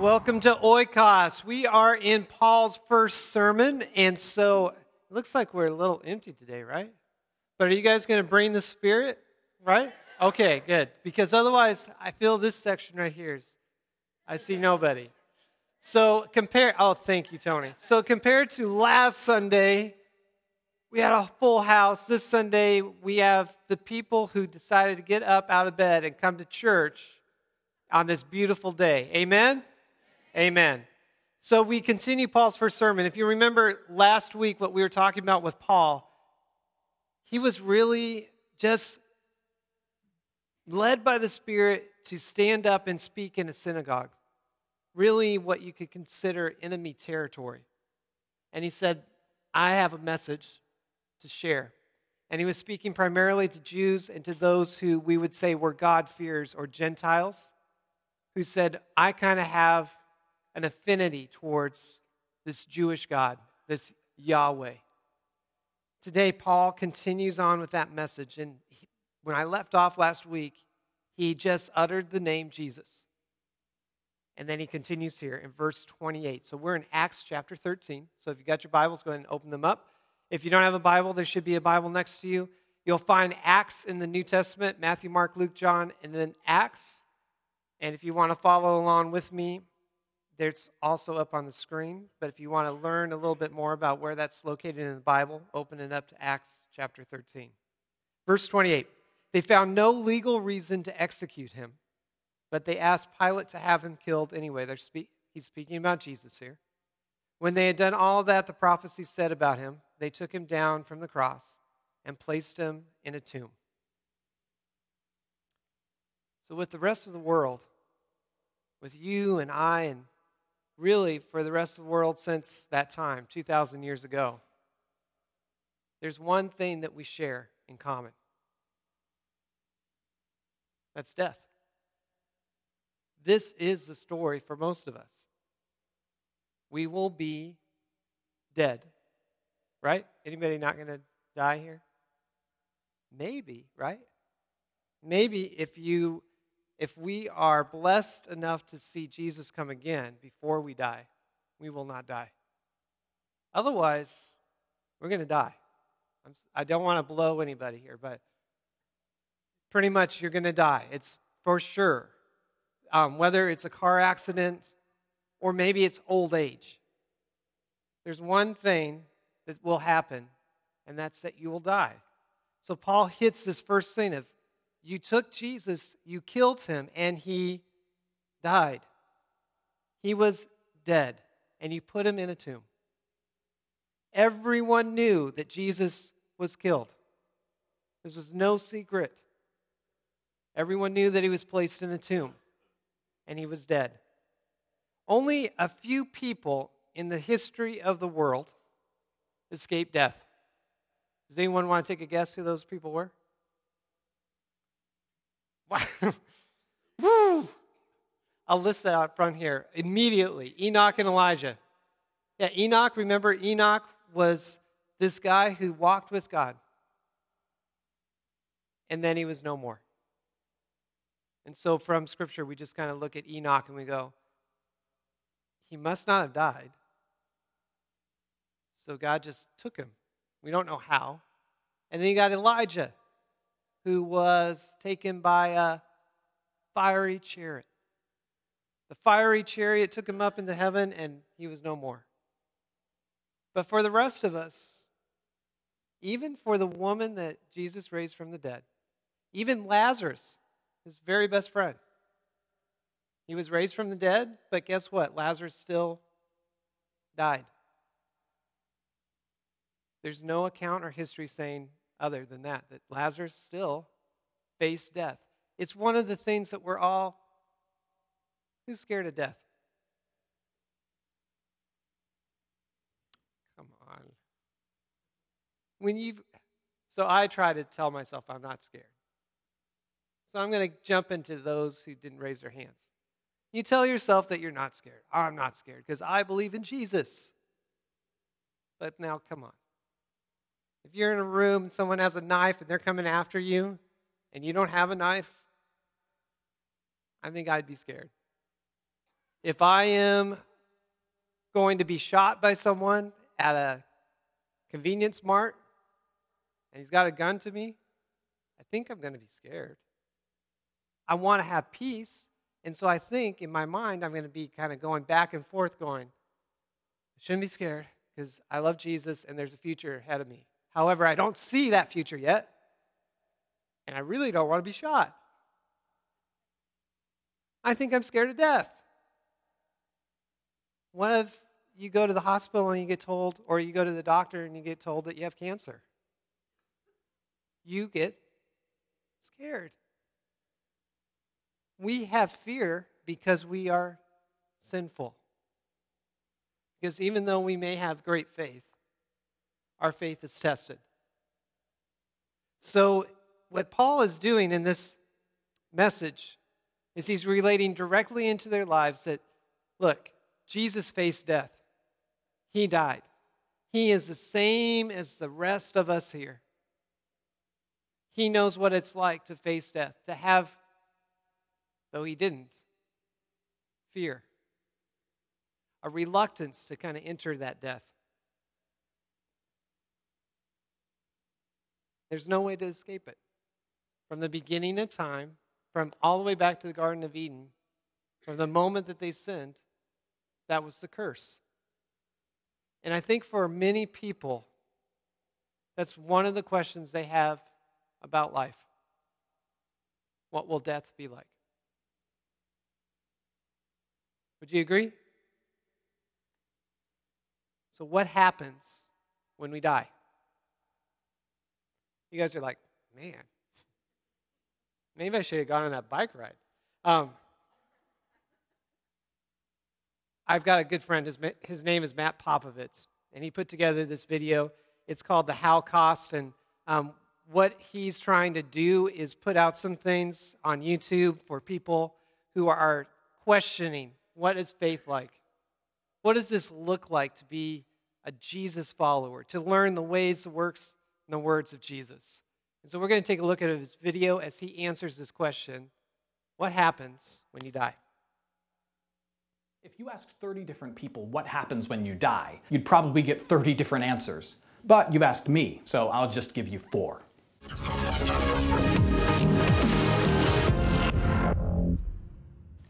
Welcome to Oikos. We are in Paul's first sermon, and so it looks like we're a little empty today, right? But are you guys going to bring the Spirit, right? Okay, good. Because otherwise, I feel this section right here is, I see nobody. So compare, oh, thank you, Tony. So compared to last Sunday, we had a full house. This Sunday, we have the people who decided to get up out of bed and come to church on this beautiful day. Amen? Amen. So we continue Paul's first sermon. If you remember last week what we were talking about with Paul, he was really just led by the Spirit to stand up and speak in a synagogue. Really, what you could consider enemy territory. And he said, I have a message to share. And he was speaking primarily to Jews and to those who we would say were God-fearers or Gentiles, who said, I kind of have an affinity towards this Jewish God, this Yahweh. Today, Paul continues on with that message. And he, when I left off last week, he just uttered the name Jesus. And then he continues here in verse 28. So we're in Acts chapter 13. So if you got your Bibles, go ahead and open them up. If you don't have a Bible, there should be a Bible next to you. You'll find Acts in the New Testament Matthew, Mark, Luke, John, and then Acts. And if you want to follow along with me, there's also up on the screen. But if you want to learn a little bit more about where that's located in the Bible, open it up to Acts chapter 13. Verse 28 They found no legal reason to execute him, but they asked Pilate to have him killed anyway. They're spe- he's speaking about Jesus here. When they had done all that the prophecy said about him, they took him down from the cross and placed him in a tomb. So, with the rest of the world, with you and I, and really for the rest of the world since that time, 2,000 years ago, there's one thing that we share in common that's death. This is the story for most of us. We will be dead, right? Anybody not going to die here? Maybe, right? Maybe if you if we are blessed enough to see Jesus come again before we die, we will not die. Otherwise, we're going to die. I'm, I do not want to blow anybody here, but pretty much you're going to die. It's for sure. Um, whether it's a car accident or maybe it's old age. There's one thing that will happen, and that's that you will die. So Paul hits this first thing of you took Jesus, you killed him, and he died. He was dead, and you put him in a tomb. Everyone knew that Jesus was killed. This was no secret. Everyone knew that he was placed in a tomb and he was dead. Only a few people in the history of the world escaped death. Does anyone want to take a guess who those people were? Woo! Alyssa out front here immediately. Enoch and Elijah. Yeah, Enoch, remember, Enoch was this guy who walked with God. And then he was no more. And so from Scripture, we just kind of look at Enoch and we go, he must not have died. So God just took him. We don't know how. And then you got Elijah who was taken by a fiery chariot. The fiery chariot took him up into heaven, and he was no more. But for the rest of us, even for the woman that Jesus raised from the dead, even Lazarus, his very best friend, he was raised from the dead, but guess what? Lazarus still died. There's no account or history saying other than that, that Lazarus still faced death. It's one of the things that we're all, who's scared of death? Come on. When you so I try to tell myself I'm not scared. So I'm going to jump into those who didn't raise their hands. You tell yourself that you're not scared. I'm not scared because I believe in Jesus. But now, come on. If you're in a room and someone has a knife and they're coming after you and you don't have a knife, I think I'd be scared. If I am going to be shot by someone at a convenience mart and he's got a gun to me, I think I'm going to be scared. I want to have peace. And so I think in my mind, I'm going to be kind of going back and forth, going, I shouldn't be scared because I love Jesus and there's a future ahead of me. However, I don't see that future yet. And I really don't want to be shot. I think I'm scared to death. What if you go to the hospital and you get told, or you go to the doctor and you get told that you have cancer? You get scared. We have fear because we are sinful. Because even though we may have great faith, our faith is tested. So, what Paul is doing in this message is he's relating directly into their lives that, look, Jesus faced death, he died. He is the same as the rest of us here. He knows what it's like to face death, to have, though he didn't, fear, a reluctance to kind of enter that death. There's no way to escape it. From the beginning of time, from all the way back to the Garden of Eden, from the moment that they sinned, that was the curse. And I think for many people, that's one of the questions they have about life. What will death be like? Would you agree? So, what happens when we die? You guys are like, man, maybe I should have gone on that bike ride. Um, I've got a good friend, his, his name is Matt Popovitz, and he put together this video. It's called The How Cost, and um, what he's trying to do is put out some things on YouTube for people who are questioning what is faith like? What does this look like to be a Jesus follower, to learn the ways, the works, and the words of Jesus? And so we're going to take a look at his video as he answers this question What happens when you die? If you asked 30 different people what happens when you die, you'd probably get 30 different answers. But you've asked me, so I'll just give you four.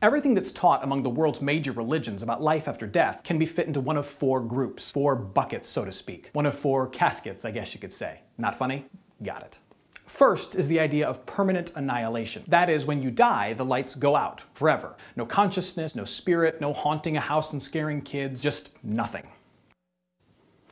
Everything that's taught among the world's major religions about life after death can be fit into one of four groups, four buckets, so to speak. One of four caskets, I guess you could say. Not funny? Got it. First is the idea of permanent annihilation. That is, when you die, the lights go out forever. No consciousness, no spirit, no haunting a house and scaring kids, just nothing.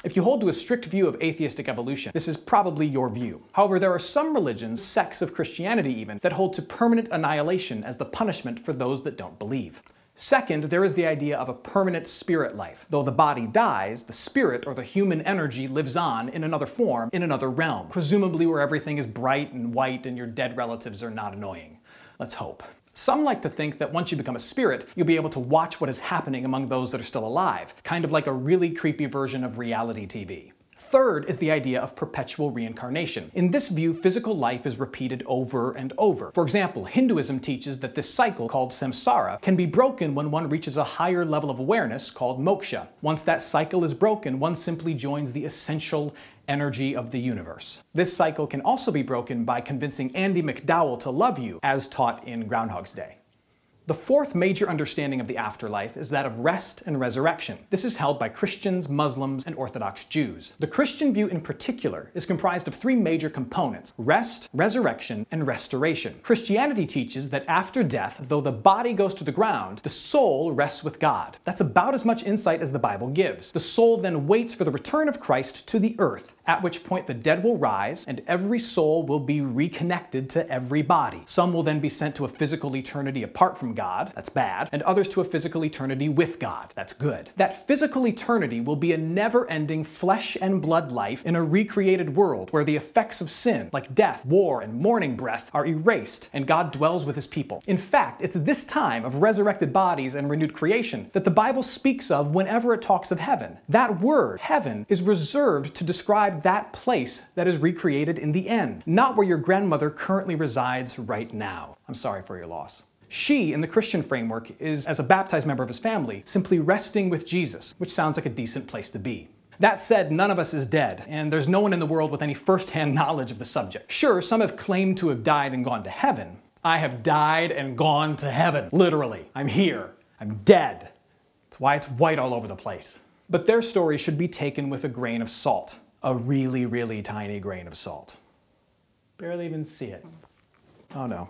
If you hold to a strict view of atheistic evolution, this is probably your view. However, there are some religions, sects of Christianity even, that hold to permanent annihilation as the punishment for those that don't believe. Second, there is the idea of a permanent spirit life. Though the body dies, the spirit or the human energy lives on in another form, in another realm, presumably where everything is bright and white and your dead relatives are not annoying. Let's hope. Some like to think that once you become a spirit, you'll be able to watch what is happening among those that are still alive, kind of like a really creepy version of reality TV. Third is the idea of perpetual reincarnation. In this view, physical life is repeated over and over. For example, Hinduism teaches that this cycle, called samsara, can be broken when one reaches a higher level of awareness called moksha. Once that cycle is broken, one simply joins the essential energy of the universe. This cycle can also be broken by convincing Andie MacDowell to love you, as taught in Groundhog's Day. The fourth major understanding of the afterlife is that of rest and resurrection. This is held by Christians, Muslims, and Orthodox Jews. The Christian view in particular is comprised of three major components rest, resurrection, and restoration. Christianity teaches that after death, though the body goes to the ground, the soul rests with God. That's about as much insight as the Bible gives. The soul then waits for the return of Christ to the earth, at which point the dead will rise and every soul will be reconnected to every body. Some will then be sent to a physical eternity apart from God, that's bad, and others to a physical eternity with God, that's good. That physical eternity will be a never ending flesh and blood life in a recreated world where the effects of sin, like death, war, and morning breath, are erased and God dwells with his people. In fact, it's this time of resurrected bodies and renewed creation that the Bible speaks of whenever it talks of heaven. That word, heaven, is reserved to describe that place that is recreated in the end, not where your grandmother currently resides right now. I'm sorry for your loss. She, in the Christian framework, is, as a baptized member of his family, simply resting with Jesus, which sounds like a decent place to be. That said, none of us is dead, and there's no one in the world with any first hand knowledge of the subject. Sure, some have claimed to have died and gone to heaven. I have died and gone to heaven. Literally. I'm here. I'm dead. That's why it's white all over the place. But their story should be taken with a grain of salt. A really, really tiny grain of salt. Barely even see it. Oh no.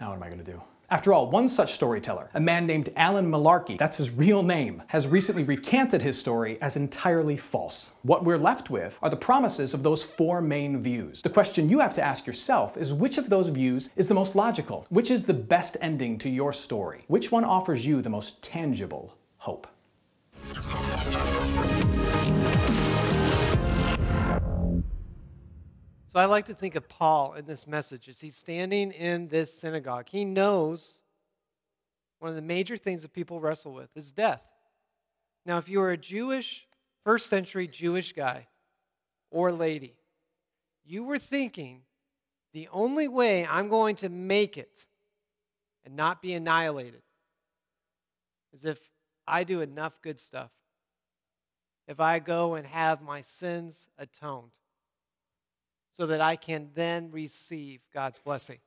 Now what am I going to do? After all, one such storyteller, a man named Alan Malarkey, that's his real name, has recently recanted his story as entirely false. What we're left with are the promises of those four main views. The question you have to ask yourself is which of those views is the most logical? Which is the best ending to your story? Which one offers you the most tangible hope? So I like to think of Paul in this message as he's standing in this synagogue. He knows one of the major things that people wrestle with is death. Now, if you are a Jewish, first century Jewish guy or lady, you were thinking the only way I'm going to make it and not be annihilated is if I do enough good stuff. If I go and have my sins atoned so that I can then receive God's blessing.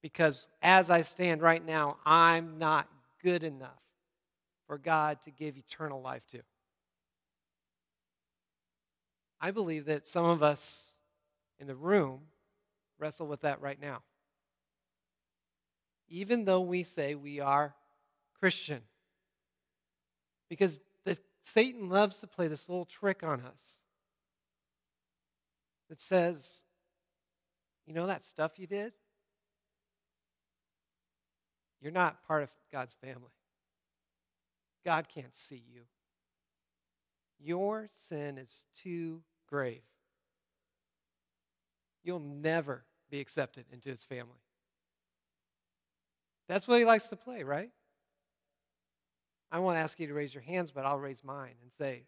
Because as I stand right now, I'm not good enough for God to give eternal life to. I believe that some of us in the room wrestle with that right now. Even though we say we are Christian. Because the, Satan loves to play this little trick on us that says, you know that stuff you did? You're not part of God's family. God can't see you. Your sin is too grave. You'll never be accepted into his family. That's what he likes to play, right? I won't ask you to raise your hands, but I'll raise mine and say,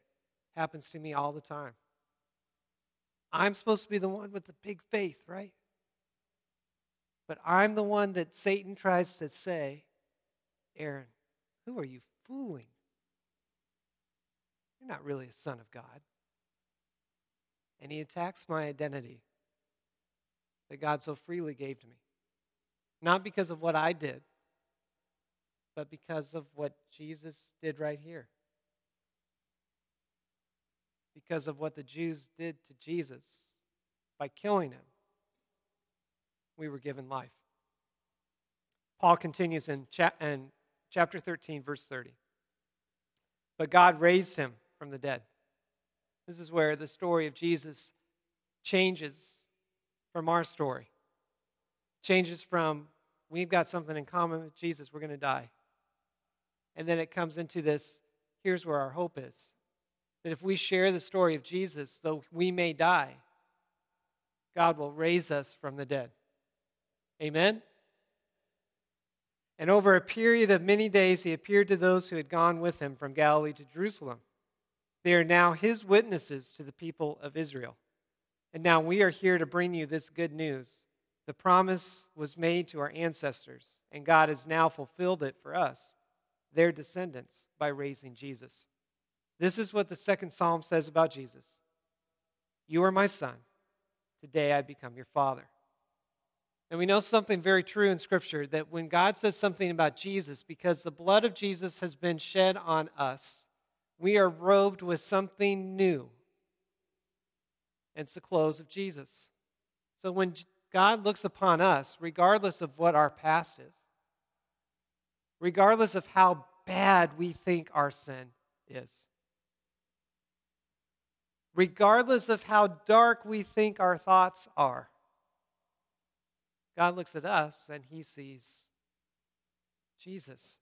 happens to me all the time. I'm supposed to be the one with the big faith, right? But I'm the one that Satan tries to say, Aaron, who are you fooling? You're not really a son of God. And he attacks my identity that God so freely gave to me. Not because of what I did, but because of what Jesus did right here because of what the Jews did to Jesus by killing him. We were given life. Paul continues in, cha- in chapter 13, verse 30. But God raised him from the dead. This is where the story of Jesus changes from our story. Changes from we've got something in common with Jesus, we're going to die. And then it comes into this here's where our hope is that if we share the story of Jesus, though we may die, God will raise us from the dead. Amen? And over a period of many days, he appeared to those who had gone with him from Galilee to Jerusalem. They are now his witnesses to the people of Israel. And now we are here to bring you this good news. The promise was made to our ancestors, and God has now fulfilled it for us, their descendants, by raising Jesus. This is what the second psalm says about Jesus You are my son. Today I become your father. And we know something very true in Scripture that when God says something about Jesus, because the blood of Jesus has been shed on us, we are robed with something new. It's the clothes of Jesus. So when God looks upon us, regardless of what our past is, regardless of how bad we think our sin is, regardless of how dark we think our thoughts are. God looks at us and he sees Jesus.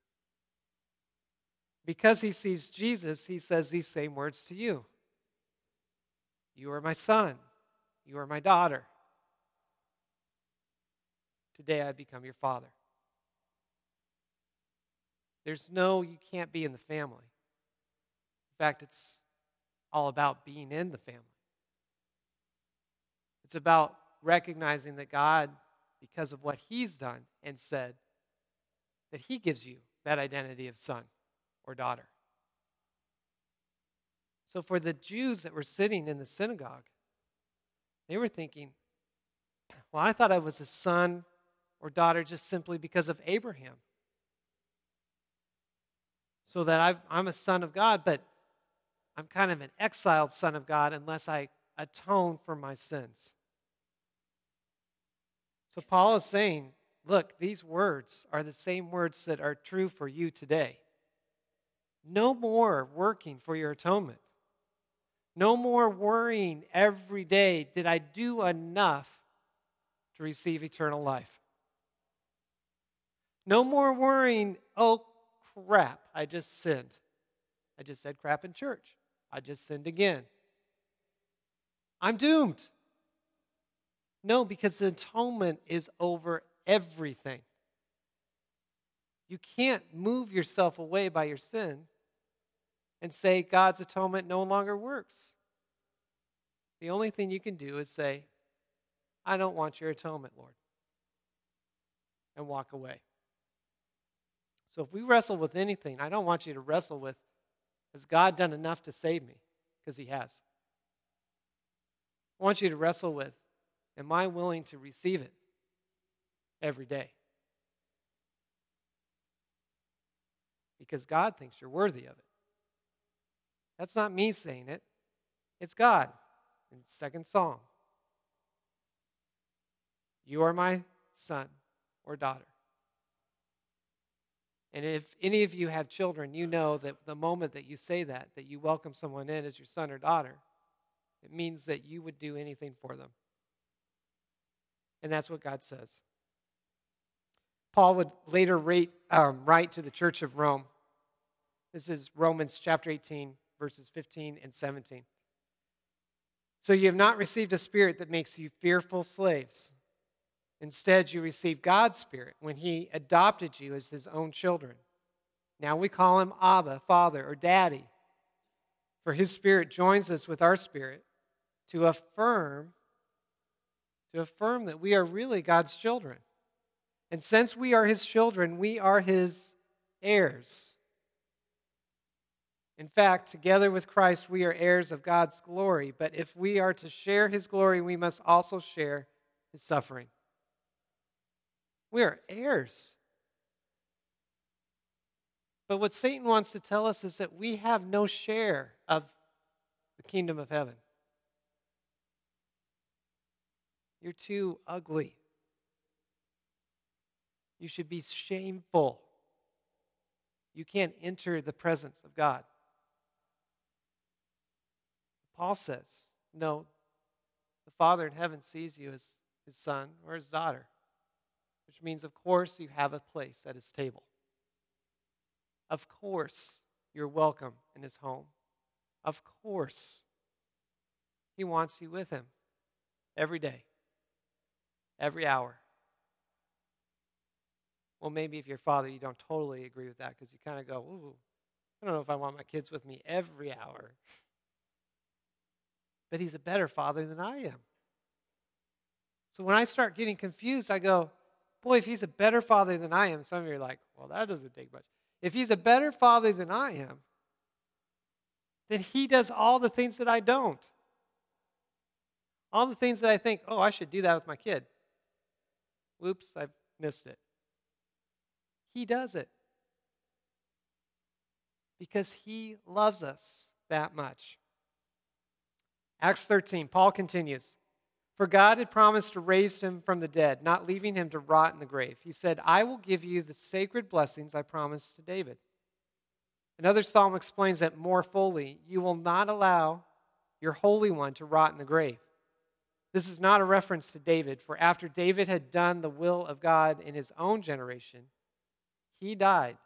Because he sees Jesus, he says these same words to you You are my son. You are my daughter. Today I become your father. There's no, you can't be in the family. In fact, it's all about being in the family. It's about recognizing that God, because of what He's done and said, that he gives you that identity of son or daughter. So, for the Jews that were sitting in the synagogue, they were thinking, well, I thought I was a son or daughter just simply because of Abraham. So that i am a son of God, but I'm kind of an exiled son of God unless I atone for my sins. So Paul is saying, look, these words are the same words that are true for you today. No more working for your atonement. No more worrying every day, did I do enough to receive eternal life? No more worrying, oh crap, I just sinned. I just said crap in church. I just sinned again. I'm doomed. No, because the atonement is over everything. You can't move yourself away by your sin and say God's atonement no longer works. The only thing you can do is say, I don't want your atonement, Lord, and walk away. So if we wrestle with anything, I don't want you to wrestle with, has God done enough to save me? Because He has. I want you to wrestle with, am I willing to receive it every day? Because God thinks you're worthy of it. That's not me saying it, it's God in second psalm. You are my son or daughter. And if any of you have children, you know that the moment that you say that, that you welcome someone in as your son or daughter, it means that you would do anything for them. And that's what God says. Paul would later rate, um, write to the church of Rome. This is Romans chapter 18, verses 15 and 17. So you have not received a spirit that makes you fearful slaves. Instead, you received God's spirit when he adopted you as his own children. Now we call him Abba, Father, or Daddy. For his spirit joins us with our spirit to affirm to affirm that we are really God's children. And since we are his children, we are his heirs. In fact, together with Christ, we are heirs of God's glory. But if we are to share his glory, we must also share his suffering. We are heirs. But what Satan wants to tell us is that we have no share of the kingdom of heaven. You're too ugly. You should be shameful. You can't enter the presence of God. Paul says, No, the Father in heaven sees you as his son or his daughter, which means, of course, you have a place at his table. Of course, you're welcome in his home. Of course, he wants you with him every day, every hour. Well, maybe if you're father, you don't totally agree with that because you kind of go, ooh, I don't know if I want my kids with me every hour but he's a better father than I am. So when I start getting confused, I go, boy, if he's a better father than I am, some of you are like, well, that doesn't take much. If he's a better father than I am, then he does all the things that I don't. All the things that I think, oh, I should do that with my kid. Whoops, I've missed it. He does it because he loves us that much. Acts 13, Paul continues For God had promised to raise him from the dead, not leaving him to rot in the grave. He said, I will give you the sacred blessings I promised to David. Another psalm explains that more fully You will not allow your Holy One to rot in the grave. This is not a reference to David, for after David had done the will of God in his own generation, he died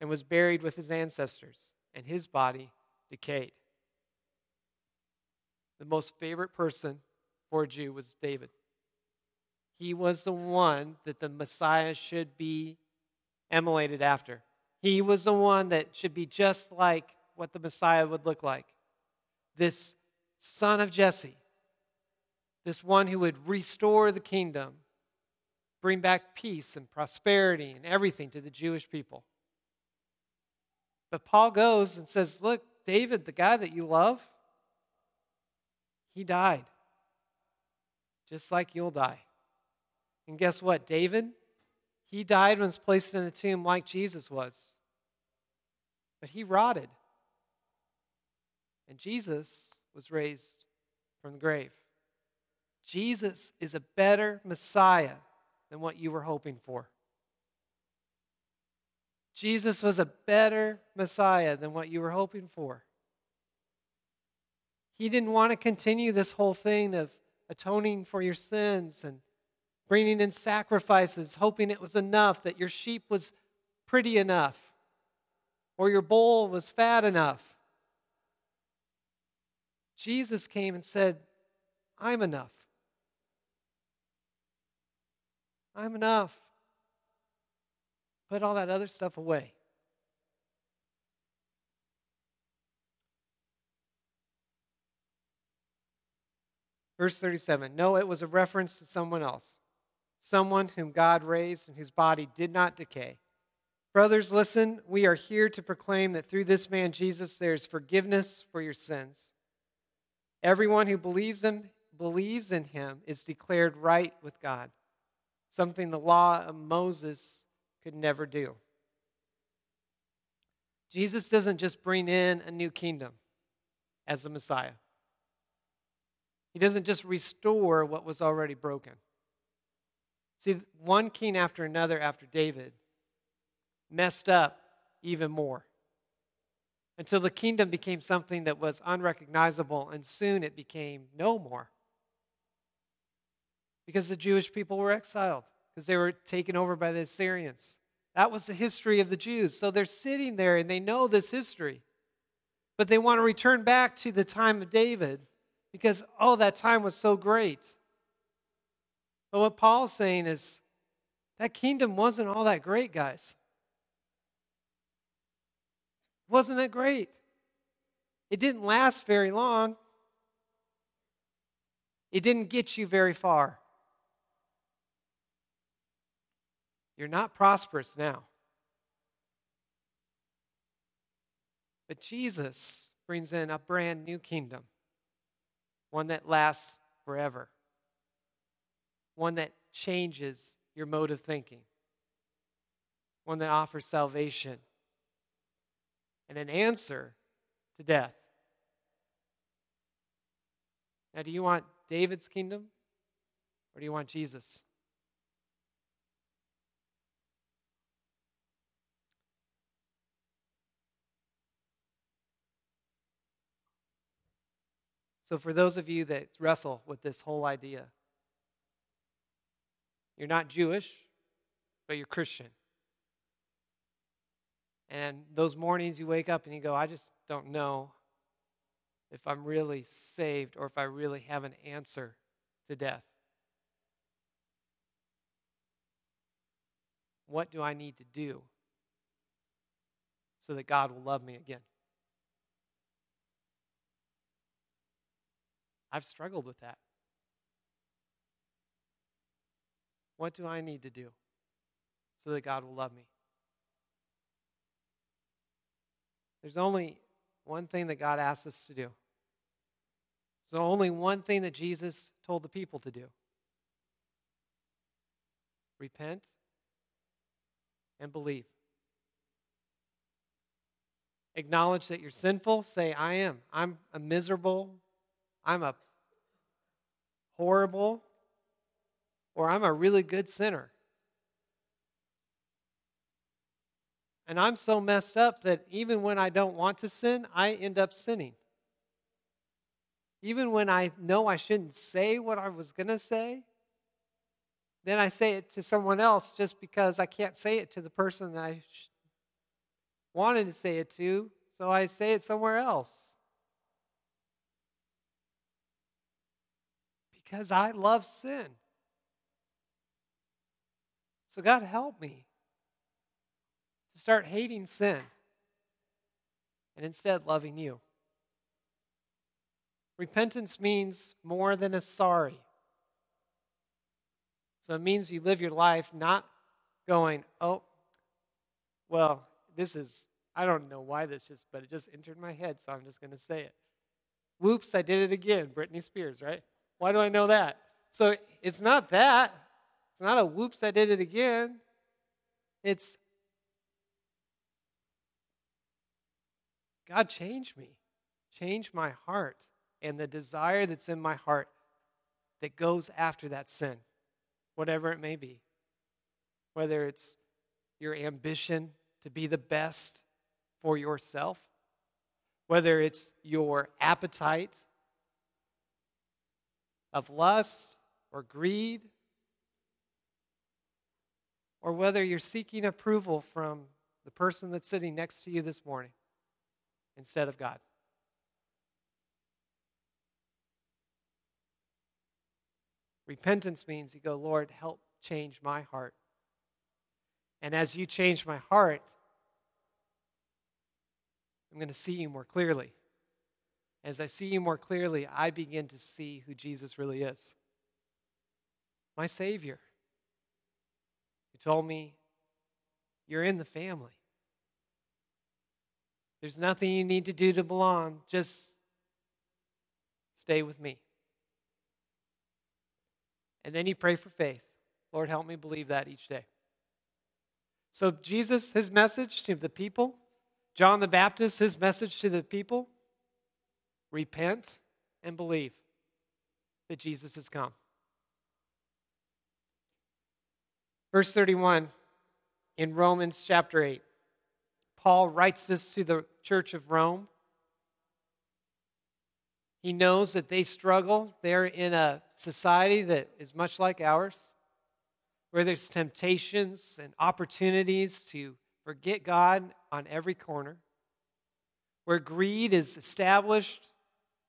and was buried with his ancestors, and his body decayed the most favorite person for a Jew was David. He was the one that the Messiah should be emulated after. He was the one that should be just like what the Messiah would look like. This son of Jesse, this one who would restore the kingdom, bring back peace and prosperity and everything to the Jewish people. But Paul goes and says, Look, David, the guy that you love, he died. Just like you'll die. And guess what? David, he died when was placed in the tomb like Jesus was. But he rotted. And Jesus was raised from the grave. Jesus is a better Messiah than what you were hoping for. Jesus was a better Messiah than what you were hoping for. He didn't want to continue this whole thing of atoning for your sins and bringing in sacrifices, hoping it was enough, that your sheep was pretty enough or your bowl was fat enough. Jesus came and said, I'm enough. I'm enough. Put all that other stuff away. Verse 37 No, it was a reference to someone else, someone whom God raised and whose body did not decay. Brothers, listen, we are here to proclaim that through this man Jesus there is forgiveness for your sins. Everyone who believes him believes in him is declared right with God, something the law of Moses could never do. Jesus doesn't just bring in a new kingdom as the Messiah. He doesn't just restore what was already broken. See, one king after another after David messed up even more until the kingdom became something that was unrecognizable, and soon it became no more. Because the Jewish people were exiled, because they were taken over by the Assyrians. That was the history of the Jews. So they're sitting there and they know this history, but they want to return back to the time of David because, oh, that time was so great. But what Paul's saying is that kingdom wasn't all that great, guys. Wasn't that great? It didn't last very long. It didn't get you very far. You're not prosperous now. But Jesus brings in a brand new kingdom one that lasts forever, one that changes your mode of thinking, one that offers salvation and an answer to death. Now, do you want David's kingdom or do you want Jesus? So, for those of you that wrestle with this whole idea, you're not Jewish, but you're Christian. And those mornings you wake up and you go, I just don't know if I'm really saved or if I really have an answer to death. What do I need to do so that God will love me again? I've struggled with that. What do I need to do so that God will love me? There's only one thing that God asks us to do. There's only one thing that Jesus told the people to do repent and believe. Acknowledge that you're sinful. Say, I am. I'm a miserable, I'm a horrible, or I'm a really good sinner. And I'm so messed up that even when I don't want to sin, I end up sinning. Even when I know I shouldn't say what I was going to say, then I say it to someone else just because I can't say it to the person that I wanted to say it to, so I say it somewhere else. Because I love sin. So, God, help me to start hating sin and instead loving you. Repentance means more than a sorry. So it means you live your life not going, oh, well, this is, I don't know why this just, but it just entered my head, so I'm just going to say it. Whoops, I did it again. Britney Spears, right? Why do I know that? So it's not that. It's not a whoops, I did it again. It's God, change me, change my heart and the desire that's in my heart that goes after that sin, whatever it may be. Whether it's your ambition to be the best for yourself, whether it's your appetite of lust or greed, or whether you're seeking approval from the person that's sitting next to you this morning instead of God. Repentance means you go, Lord, help change my heart. And as you change my heart, I'm going to see you more clearly. As I see you more clearly, I begin to see who Jesus really is my Savior. He told me, You're in the family. There's nothing you need to do to belong. Just stay with me. And then you pray for faith. Lord, help me believe that each day. So, Jesus, his message to the people, John the Baptist, his message to the people repent and believe that Jesus has come. Verse 31 in Romans chapter 8. Paul writes this to the church of Rome. He knows that they struggle. They're in a society that is much like ours, where there's temptations and opportunities to forget God on every corner, where greed is established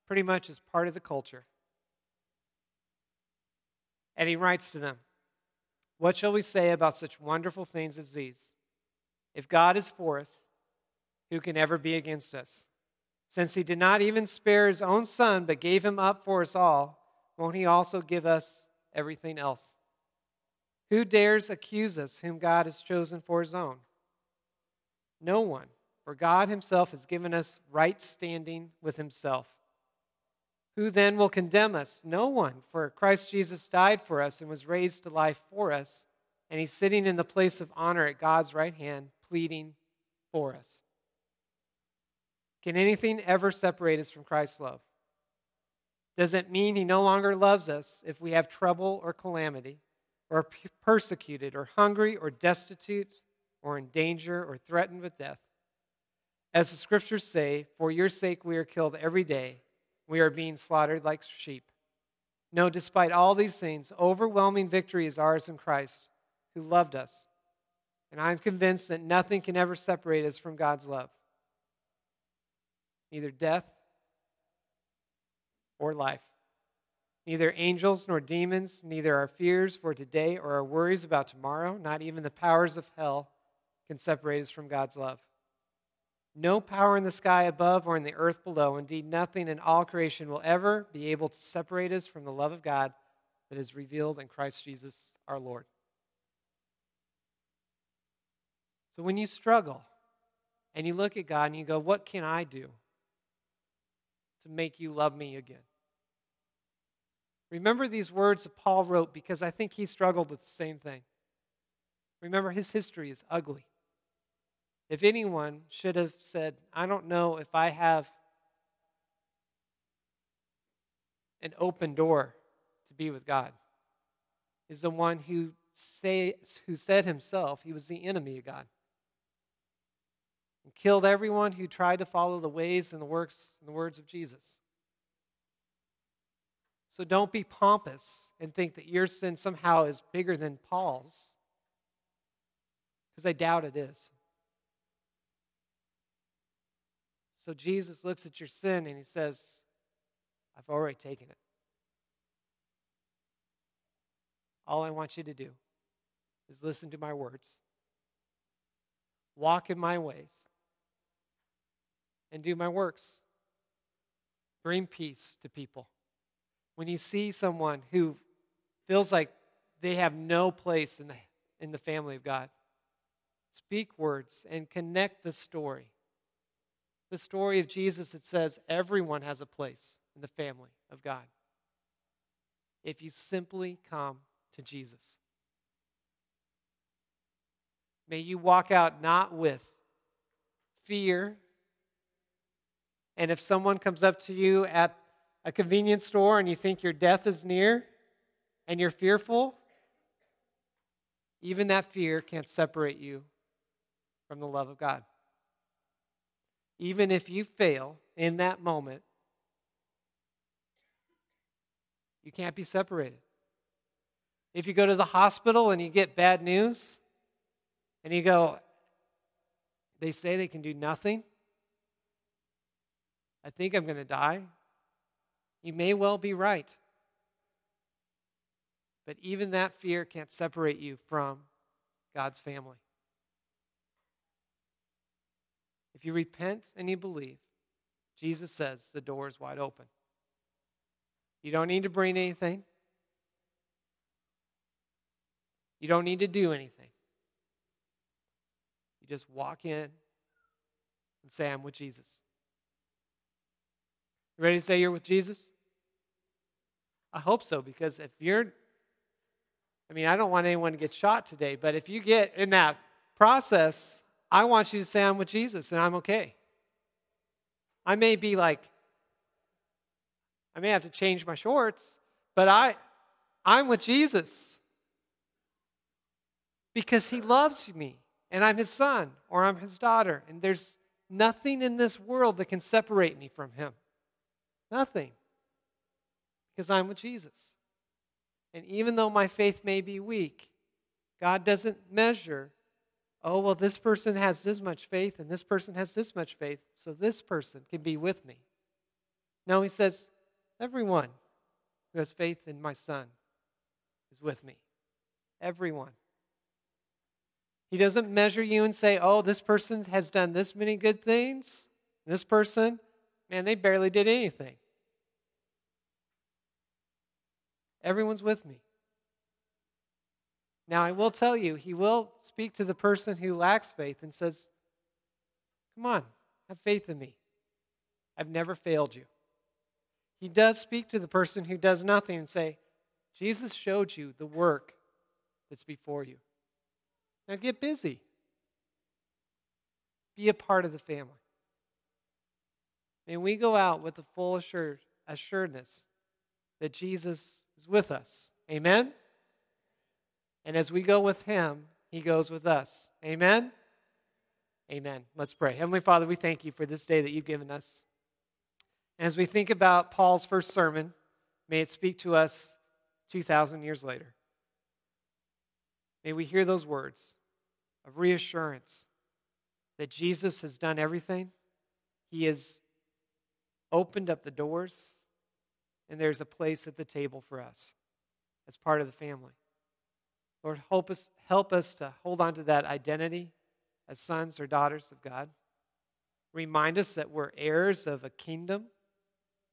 pretty much as part of the culture. And he writes to them What shall we say about such wonderful things as these? If God is for us, who can ever be against us? Since he did not even spare his own son, but gave him up for us all, won't he also give us everything else? Who dares accuse us whom God has chosen for his own? No one, for God himself has given us right standing with himself. Who then will condemn us? No one, for Christ Jesus died for us and was raised to life for us, and he's sitting in the place of honor at God's right hand, pleading for us. Can anything ever separate us from Christ's love? Does it mean he no longer loves us if we have trouble or calamity, or persecuted, or hungry, or destitute, or in danger, or threatened with death? As the scriptures say, for your sake we are killed every day, we are being slaughtered like sheep. No, despite all these things, overwhelming victory is ours in Christ, who loved us. And I'm convinced that nothing can ever separate us from God's love. Neither death or life, neither angels nor demons, neither our fears for today or our worries about tomorrow, not even the powers of hell can separate us from God's love. No power in the sky above or in the earth below, indeed, nothing in all creation will ever be able to separate us from the love of God that is revealed in Christ Jesus our Lord. So when you struggle and you look at God and you go, What can I do to make you love me again? Remember these words that Paul wrote because I think he struggled with the same thing. Remember, his history is ugly. If anyone should have said, I don't know if I have an open door to be with God, is the one who, say, who said himself he was the enemy of God and killed everyone who tried to follow the ways and the works and the words of Jesus. So don't be pompous and think that your sin somehow is bigger than Paul's, because I doubt it is. So Jesus looks at your sin and he says, I've already taken it. All I want you to do is listen to my words, walk in my ways, and do my works. Bring peace to people. When you see someone who feels like they have no place in the, in the family of God. Speak words and connect the story. The story of Jesus, it says everyone has a place in the family of God. If you simply come to Jesus. May you walk out not with fear. And if someone comes up to you at a convenience store and you think your death is near and you're fearful, even that fear can't separate you from the love of God. Even if you fail in that moment, you can't be separated. If you go to the hospital and you get bad news, and you go, they say they can do nothing. I think I'm going to die. You may well be right. But even that fear can't separate you from God's family. If you repent and you believe, Jesus says the door is wide open. You don't need to bring anything. You don't need to do anything. You just walk in and say, I'm with Jesus. You ready to say you're with Jesus? I hope so, because if you're, I mean, I don't want anyone to get shot today, but if you get in that process, I want you to say, I'm with Jesus and I'm okay. I may be like, I may have to change my shorts, but I, I'm with Jesus because he loves me and I'm his son or I'm his daughter. And there's nothing in this world that can separate me from him. Nothing. Because I'm with Jesus. And even though my faith may be weak, God doesn't measure, oh, well, this person has this much faith and this person has this much faith, so this person can be with me. No, he says, everyone who has faith in my son is with me. Everyone. He doesn't measure you and say, oh, this person has done this many good things. This person, man, they barely did anything. Everyone's with me. Now, I will tell you, he will speak to the person who lacks faith and says, Come on, have faith in me. I've never failed you. He does speak to the person who does nothing and say, Jesus showed you the work that's before you. Now get busy. Be a part of the family. May we go out with the full assured, assuredness that Jesus is with us. Amen? And as we go with him, he goes with us. Amen? Amen. Let's pray. Heavenly Father, we thank you for this day that you've given us. And as we think about Paul's first sermon, may it speak to us 2,000 years later. May we hear those words of reassurance that Jesus has done everything. He has opened up the doors, and there's a place at the table for us as part of the family. Lord, help us, help us to hold on to that identity as sons or daughters of God. Remind us that we're heirs of a kingdom.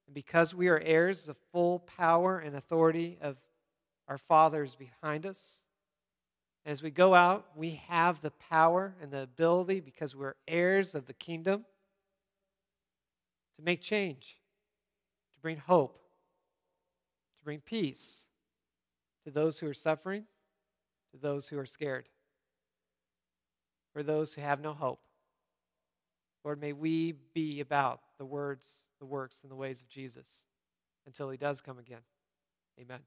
And because we are heirs, the full power and authority of our Father is behind us. As we go out, we have the power and the ability, because we're heirs of the kingdom, to make change, to bring hope, to bring peace to those who are suffering, to those who are scared, for those who have no hope. Lord, may we be about the words, the works, and the ways of Jesus until he does come again. Amen.